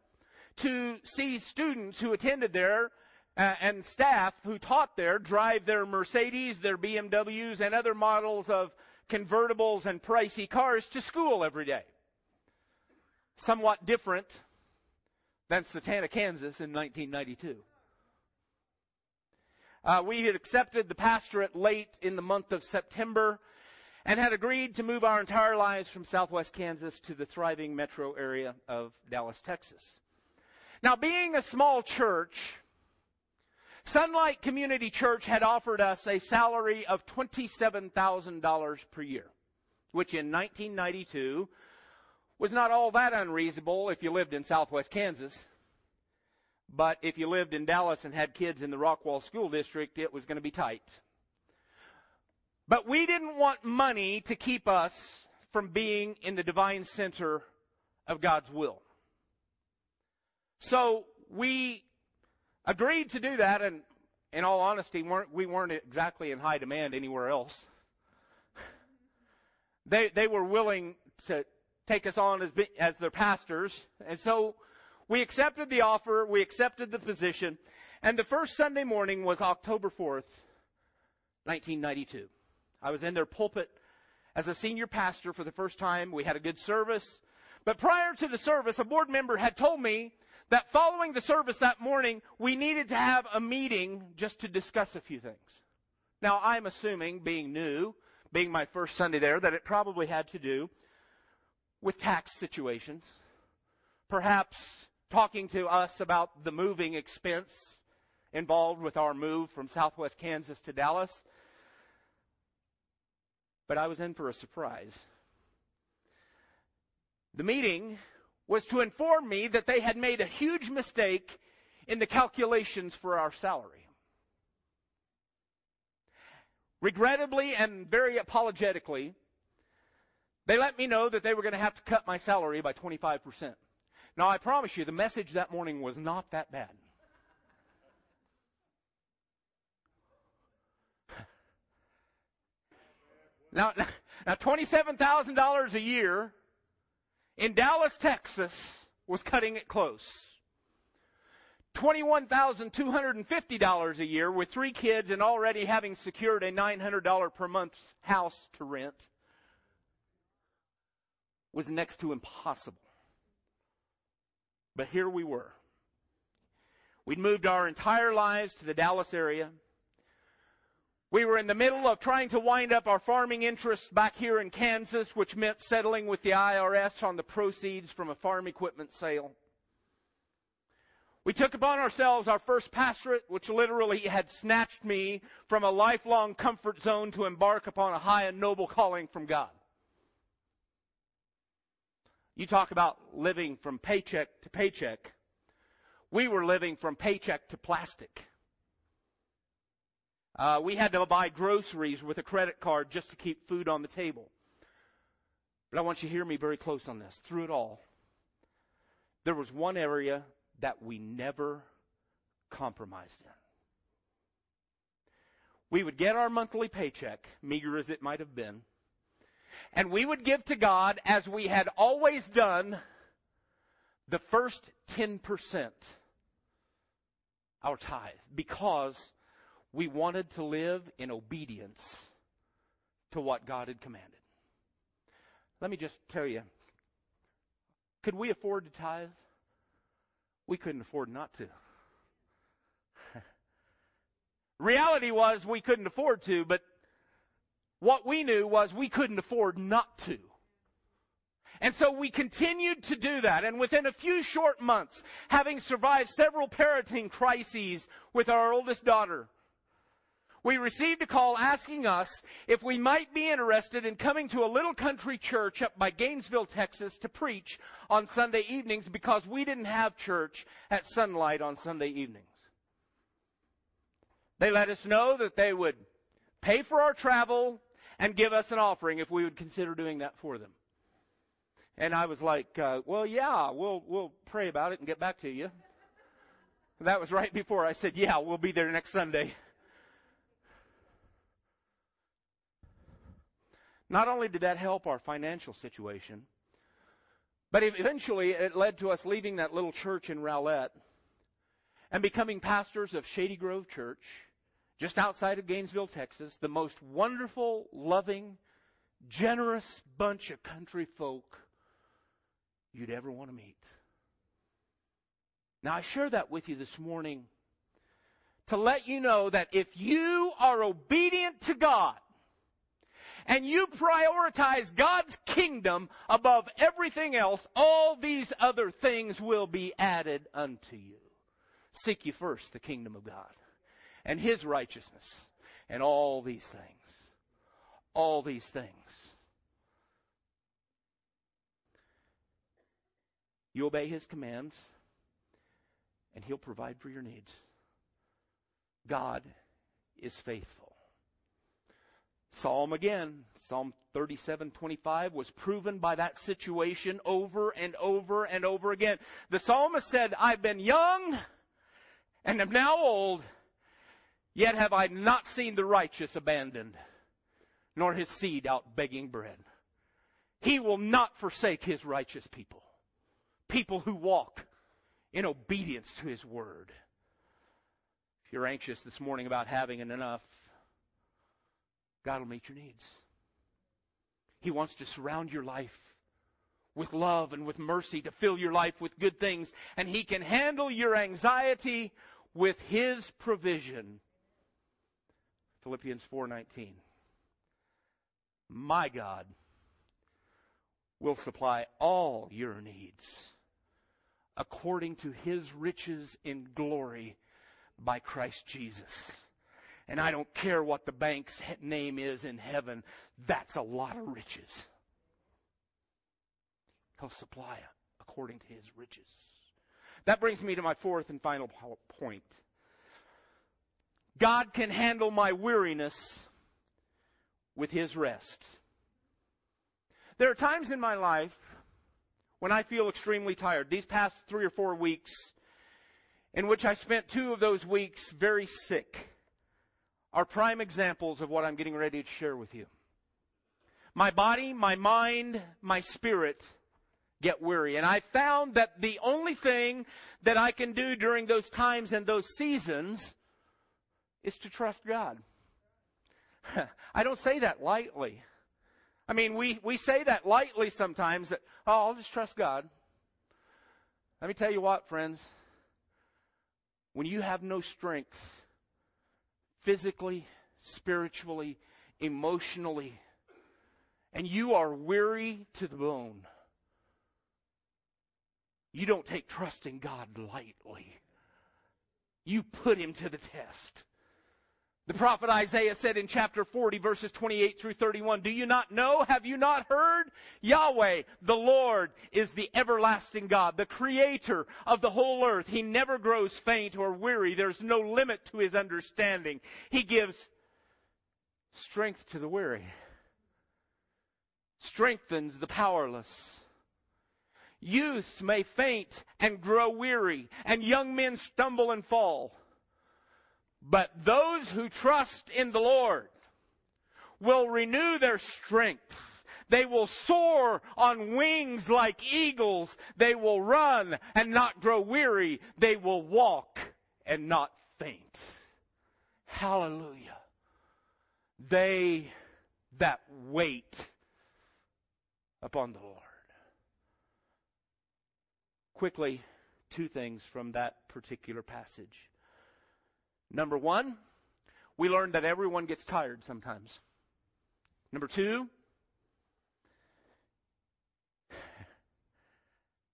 to see students who attended there uh, and staff who taught there drive their Mercedes, their BMWs, and other models of convertibles and pricey cars to school every day. Somewhat different than Satanta, Kansas in 1992. Uh, we had accepted the pastorate late in the month of September and had agreed to move our entire lives from southwest Kansas to the thriving metro area of Dallas, Texas. Now, being a small church, Sunlight Community Church had offered us a salary of $27,000 per year, which in 1992 was not all that unreasonable if you lived in southwest Kansas. But if you lived in Dallas and had kids in the Rockwall School District, it was going to be tight. But we didn't want money to keep us from being in the divine center of God's will. So we agreed to do that, and in all honesty, weren't, we weren't exactly in high demand anywhere else. They, they were willing to take us on as, as their pastors, and so we accepted the offer, we accepted the position, and the first Sunday morning was October 4th, 1992. I was in their pulpit as a senior pastor for the first time. We had a good service. But prior to the service, a board member had told me that following the service that morning, we needed to have a meeting just to discuss a few things. Now, I'm assuming, being new, being my first Sunday there, that it probably had to do with tax situations. Perhaps talking to us about the moving expense involved with our move from southwest Kansas to Dallas. But I was in for a surprise. The meeting was to inform me that they had made a huge mistake in the calculations for our salary. Regrettably and very apologetically, they let me know that they were going to have to cut my salary by 25%. Now, I promise you, the message that morning was not that bad. Now, now $27,000 a year in Dallas, Texas was cutting it close. $21,250 a year with three kids and already having secured a $900 per month house to rent was next to impossible. But here we were. We'd moved our entire lives to the Dallas area. We were in the middle of trying to wind up our farming interests back here in Kansas, which meant settling with the IRS on the proceeds from a farm equipment sale. We took upon ourselves our first pastorate, which literally had snatched me from a lifelong comfort zone to embark upon a high and noble calling from God. You talk about living from paycheck to paycheck. We were living from paycheck to plastic. Uh, we had to buy groceries with a credit card just to keep food on the table. But I want you to hear me very close on this. Through it all, there was one area that we never compromised in. We would get our monthly paycheck, meager as it might have been, and we would give to God as we had always done the first 10%, our tithe, because we wanted to live in obedience to what God had commanded. Let me just tell you, could we afford to tithe? We couldn't afford not to. Reality was we couldn't afford to, but what we knew was we couldn't afford not to. And so we continued to do that. And within a few short months, having survived several parenting crises with our oldest daughter, we received a call asking us if we might be interested in coming to a little country church up by Gainesville, Texas to preach on Sunday evenings because we didn't have church at Sunlight on Sunday evenings. They let us know that they would pay for our travel and give us an offering if we would consider doing that for them. And I was like, uh, well, yeah, we'll, we'll pray about it and get back to you. That was right before I said, yeah, we'll be there next Sunday. Not only did that help our financial situation, but eventually it led to us leaving that little church in Rowlett and becoming pastors of Shady Grove Church just outside of Gainesville, Texas, the most wonderful, loving, generous bunch of country folk you'd ever want to meet. Now, I share that with you this morning to let you know that if you are obedient to God, and you prioritize God's kingdom above everything else, all these other things will be added unto you. Seek ye first the kingdom of God and His righteousness and all these things. All these things. You obey His commands and He'll provide for your needs. God is faithful. Psalm again, Psalm 37:25 was proven by that situation over and over and over again. The psalmist said, "I've been young and am now old, yet have I not seen the righteous abandoned, nor his seed out begging bread." He will not forsake his righteous people, people who walk in obedience to his word. If you're anxious this morning about having enough, God will meet your needs. He wants to surround your life with love and with mercy, to fill your life with good things, and He can handle your anxiety with His provision. Philippians 4:19. My God will supply all your needs according to his riches in glory by Christ Jesus. And I don't care what the bank's name is in heaven. That's a lot of riches. He'll supply it according to his riches. That brings me to my fourth and final point. God can handle my weariness with his rest. There are times in my life when I feel extremely tired. These past three or four weeks, in which I spent two of those weeks very sick are prime examples of what I'm getting ready to share with you. My body, my mind, my spirit get weary. And I found that the only thing that I can do during those times and those seasons is to trust God. I don't say that lightly. I mean, we, we say that lightly sometimes that, oh, I'll just trust God. Let me tell you what, friends. When you have no strength physically, spiritually, emotionally, and you are weary to the bone, you don't take trust in God lightly. You put him to the test. The prophet Isaiah said in chapter 40 verses 28 through 31, Do you not know? Have you not heard? Yahweh, the Lord, is the everlasting God, the creator of the whole earth. He never grows faint or weary. There's no limit to his understanding. He gives strength to the weary, strengthens the powerless. Youth may faint and grow weary, and young men stumble and fall. But those who trust in the Lord will renew their strength. They will soar on wings like eagles. They will run and not grow weary. They will walk and not faint. Hallelujah. They that wait upon the Lord. Quickly, two things from that particular passage. Number one, we learned that everyone gets tired sometimes. Number two,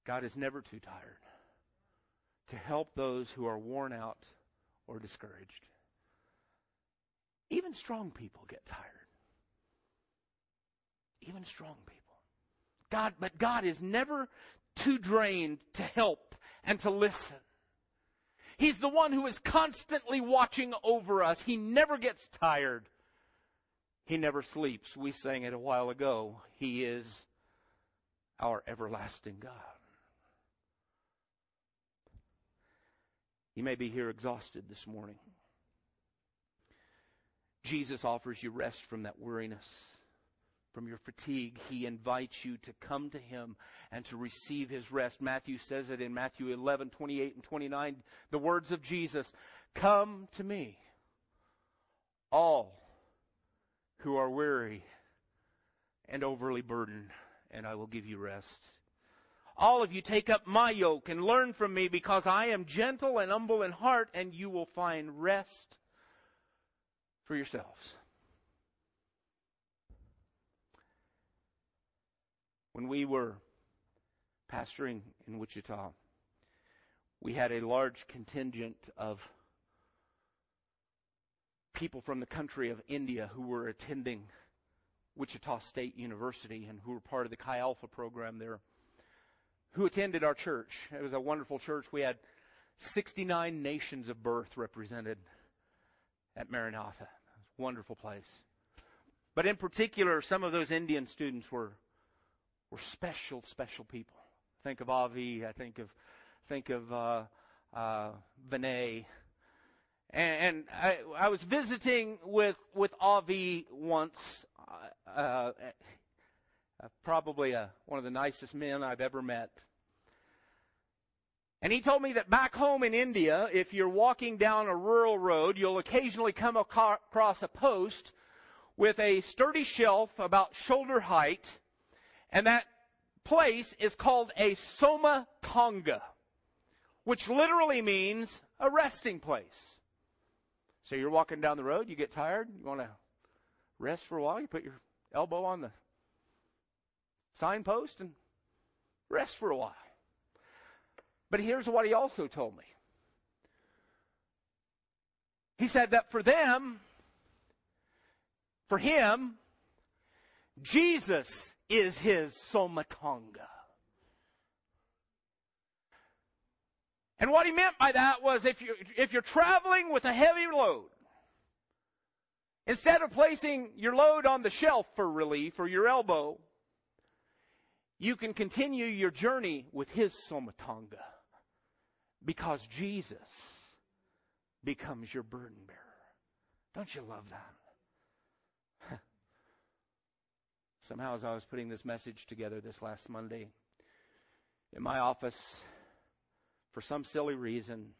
God is never too tired to help those who are worn out or discouraged. Even strong people get tired. Even strong people. God, but God is never too drained to help and to listen. He's the one who is constantly watching over us. He never gets tired. He never sleeps. We sang it a while ago. He is our everlasting God. You may be here exhausted this morning. Jesus offers you rest from that weariness. From your fatigue, he invites you to come to him and to receive his rest. Matthew says it in Matthew 11, 28 and 29, the words of Jesus, Come to me, all who are weary and overly burdened, and I will give you rest. All of you take up my yoke and learn from me because I am gentle and humble in heart and you will find rest for yourselves. When we were pastoring in Wichita, we had a large contingent of people from the country of India who were attending Wichita State University and who were part of the Chi Alpha program there, who attended our church. It was a wonderful church. We had 69 nations of birth represented at Maranatha. It was a wonderful place. But in particular, some of those Indian students were were special, special people. Think of Avi. I think of think of uh, uh, Vinay. And, and I, I was visiting with with Avi once. Uh, uh, probably a, one of the nicest men I've ever met. And he told me that back home in India, if you're walking down a rural road, you'll occasionally come across a post with a sturdy shelf about shoulder height and that place is called a Soma Tonga, which literally means a resting place. So you're walking down the road, you get tired, you want to rest for a while, you put your elbow on the signpost and rest for a while. But here's what he also told me. He said that for them, for him, Jesus is his somatonga. And what he meant by that was if you if you're traveling with a heavy load, instead of placing your load on the shelf for relief or your elbow, you can continue your journey with his somatonga Because Jesus becomes your burden bearer. Don't you love that? Somehow, as I was putting this message together this last Monday, in my office, for some silly reason,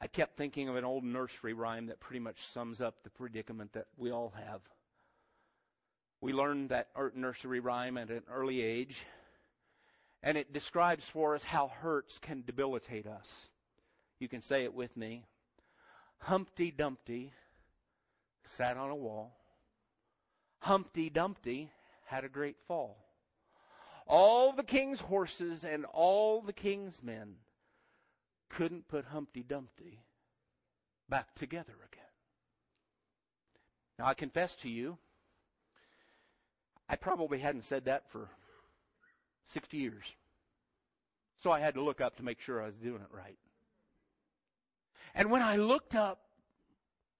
I kept thinking of an old nursery rhyme that pretty much sums up the predicament that we all have. We learned that nursery rhyme at an early age, and it describes for us how hurts can debilitate us. You can say it with me. Humpty Dumpty sat on a wall. Humpty Dumpty had a great fall. All the king's horses and all the king's men couldn't put Humpty Dumpty back together again. Now, I confess to you, I probably hadn't said that for 60 years. So I had to look up to make sure I was doing it right. And when I looked up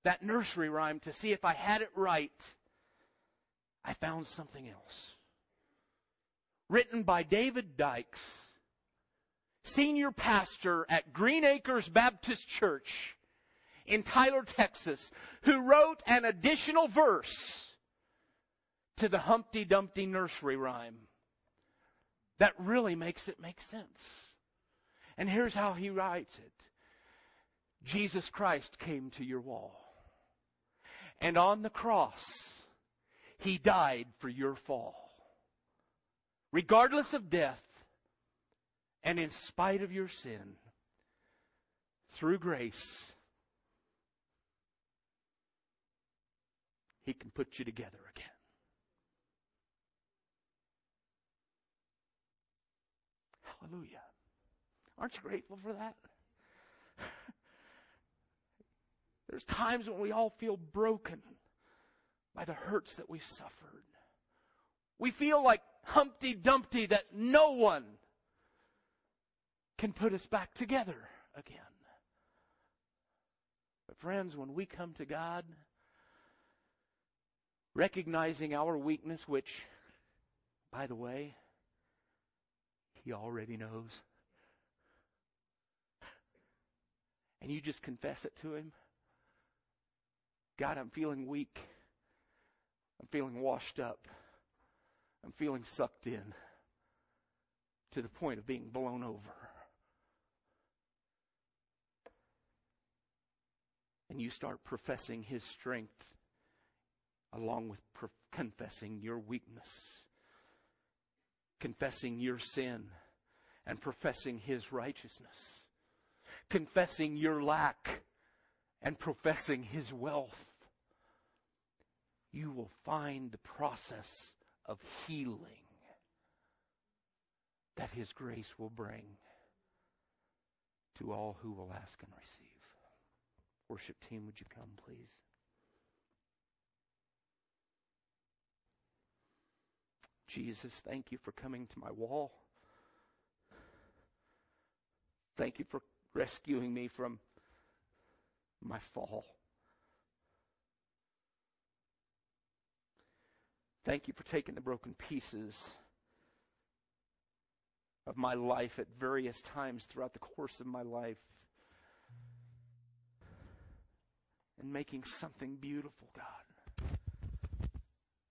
that nursery rhyme to see if I had it right, I found something else. Written by David Dykes, senior pastor at Green Acres Baptist Church in Tyler, Texas, who wrote an additional verse to the Humpty Dumpty nursery rhyme that really makes it make sense. And here's how he writes it. Jesus Christ came to your wall. And on the cross, he died for your fall. Regardless of death, and in spite of your sin, through grace, He can put you together again. Hallelujah. Aren't you grateful for that? There's times when we all feel broken by the hurts that we've suffered. We feel like Humpty Dumpty that no one can put us back together again. But friends, when we come to God, recognizing our weakness, which, by the way, He already knows, and you just confess it to Him God, I'm feeling weak. I'm feeling washed up. I'm feeling sucked in to the point of being blown over. And you start professing His strength along with pro- confessing your weakness, confessing your sin, and professing His righteousness, confessing your lack and professing His wealth. You will find the process of healing that His grace will bring to all who will ask and receive. Worship team, would you come, please? Jesus, thank you for coming to my wall. Thank you for rescuing me from my fall. Thank you for taking the broken pieces of my life at various times throughout the course of my life and making something beautiful, God.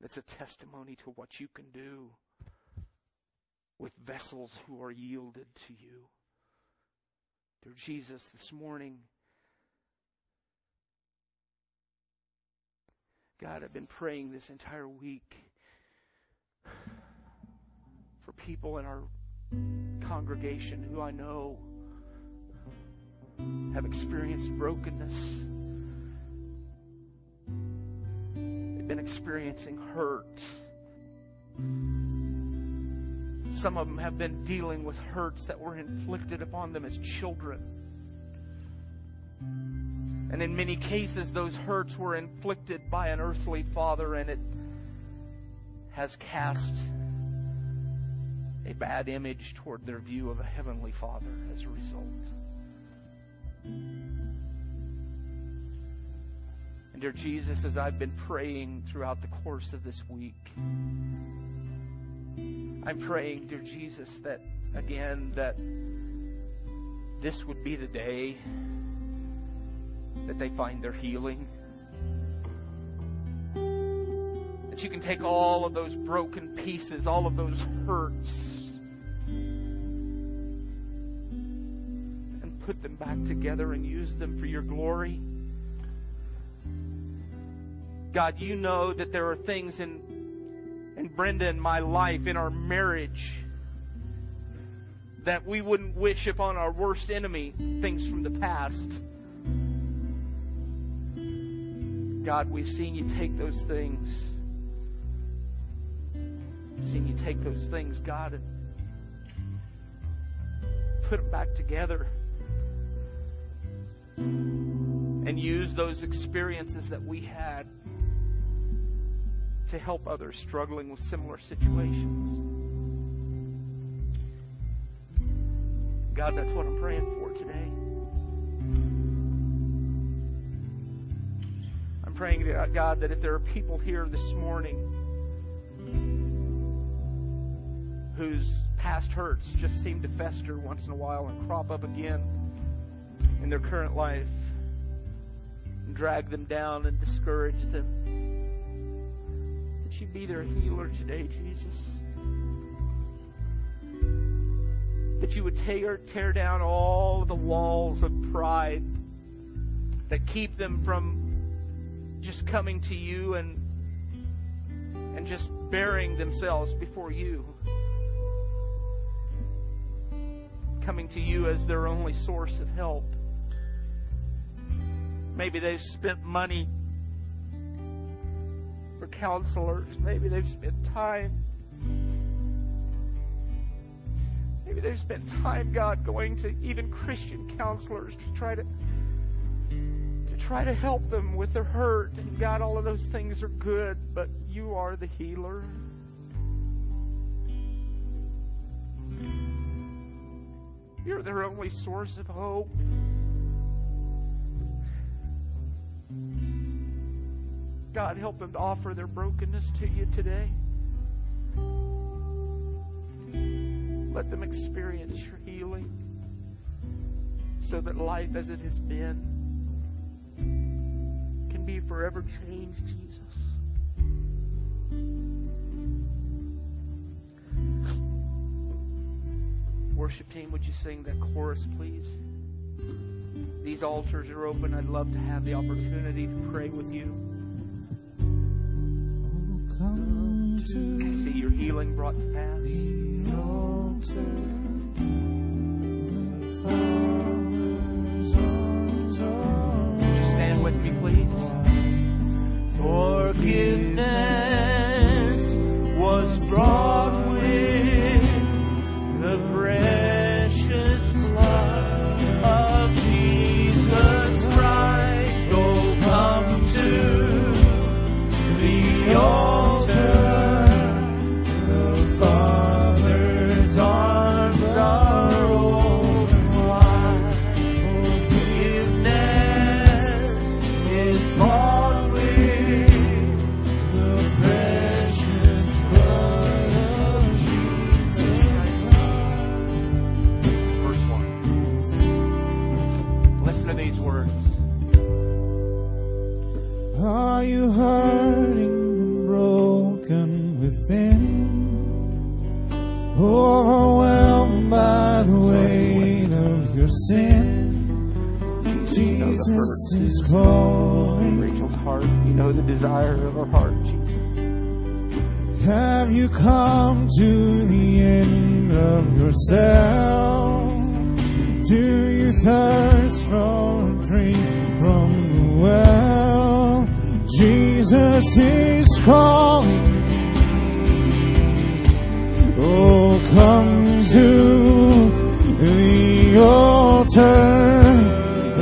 That's a testimony to what you can do with vessels who are yielded to you. Dear Jesus, this morning, God, I've been praying this entire week for people in our congregation who I know have experienced brokenness. They've been experiencing hurt. Some of them have been dealing with hurts that were inflicted upon them as children. And in many cases, those hurts were inflicted by an earthly father, and it has cast a bad image toward their view of a heavenly father as a result. And dear Jesus, as I've been praying throughout the course of this week, I'm praying, dear Jesus, that again, that this would be the day that they find their healing. That you can take all of those broken pieces, all of those hurts, and put them back together and use them for your glory. God, you know that there are things in in Brenda and my life, in our marriage, that we wouldn't wish upon our worst enemy, things from the past. God, we've seen you take those things. We've seen you take those things, God, and put them back together. And use those experiences that we had to help others struggling with similar situations. God, that's what I'm praying for today. Praying, uh, God, that if there are people here this morning whose past hurts just seem to fester once in a while and crop up again in their current life and drag them down and discourage them that you be their healer today, Jesus. That you would tear, tear down all the walls of pride that keep them from just coming to you and and just baring themselves before you. Coming to you as their only source of help. Maybe they've spent money for counselors. Maybe they've spent time. Maybe they've spent time, God, going to even Christian counselors to try to try to help them with their hurt. And God, all of those things are good, but you are the healer. You're their only source of hope. God, help them to offer their brokenness to you today. Let them experience your healing so that life as it has been forever changed, Jesus. Worship team, would you sing that chorus, please? These altars are open. I'd love to have the opportunity to pray with you. Oh, see your healing brought to pass. Forgiveness know the desire of our heart, Jesus. Have you come to the end of yourself? Do you thirst for a drink from the well? Jesus is calling. Oh, come to the altar.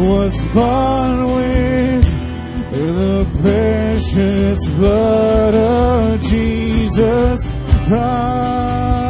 Was bought with the precious blood of Jesus Christ.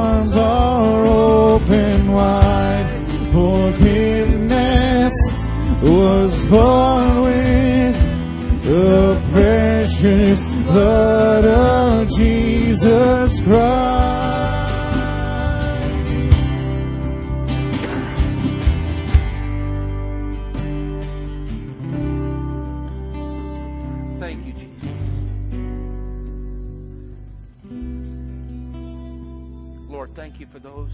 precious blood of Jesus Christ. Thank you, Jesus. Lord, thank you for those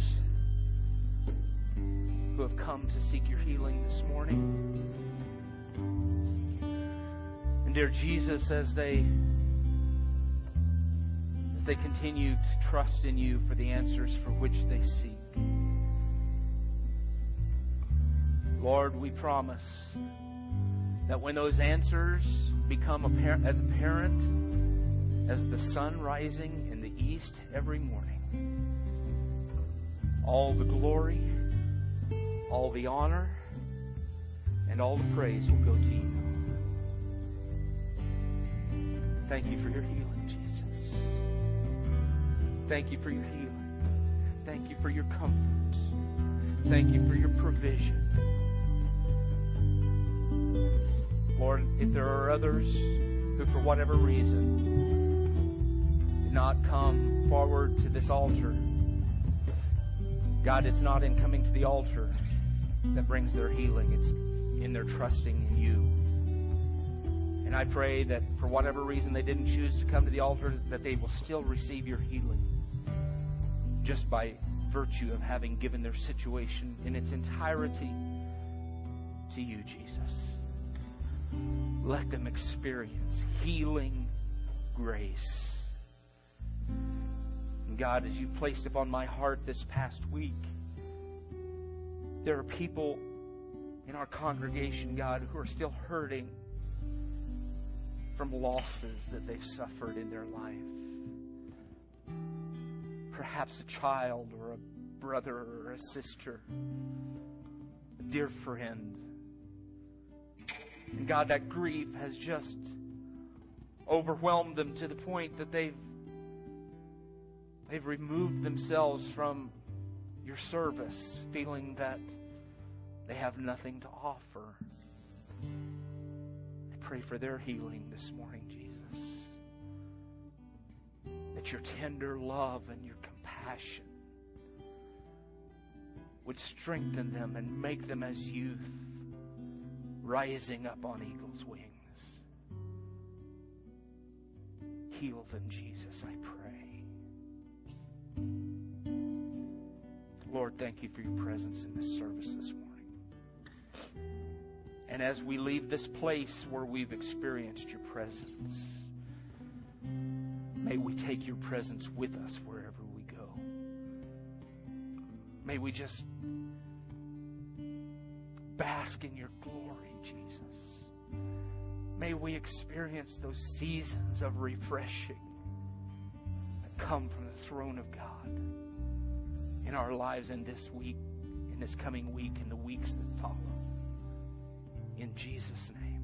who have come to seek your healing this morning. Dear Jesus, as they as they continue to trust in you for the answers for which they seek. Lord, we promise that when those answers become apparent, as apparent as the sun rising in the east every morning, all the glory all the honor and all the praise will go to you. Thank you for your healing, Jesus. Thank you for your healing. Thank you for your comfort. Thank you for your provision. Lord, if there are others who, for whatever reason, did not come forward to this altar, God, it's not in coming to the altar that brings their healing. It's in their trusting in you. And I pray that for whatever reason they didn't choose to come to the altar, that they will still receive your healing just by virtue of having given their situation in its entirety to you, Jesus. Let them experience healing grace. And God, as you placed upon my heart this past week, there are people in our congregation, God, who are still hurting from losses that they've suffered in their life. Perhaps a child or a brother or a sister, a dear friend. And God, that grief has just overwhelmed them to the point that they've they've removed themselves from your service, feeling that they have nothing to offer. Pray for their healing this morning, Jesus. That your tender love and your compassion would strengthen them and make them as youth rising up on eagle's wings. Heal them, Jesus, I pray. Lord, thank you for your presence in this service this morning. And as we leave this place where we've experienced your presence, may we take your presence with us wherever we go. May we just bask in your glory, Jesus. May we experience those seasons of refreshing that come from the throne of God in our lives in this week, in this coming week, in the weeks that follow. In Jesus' name.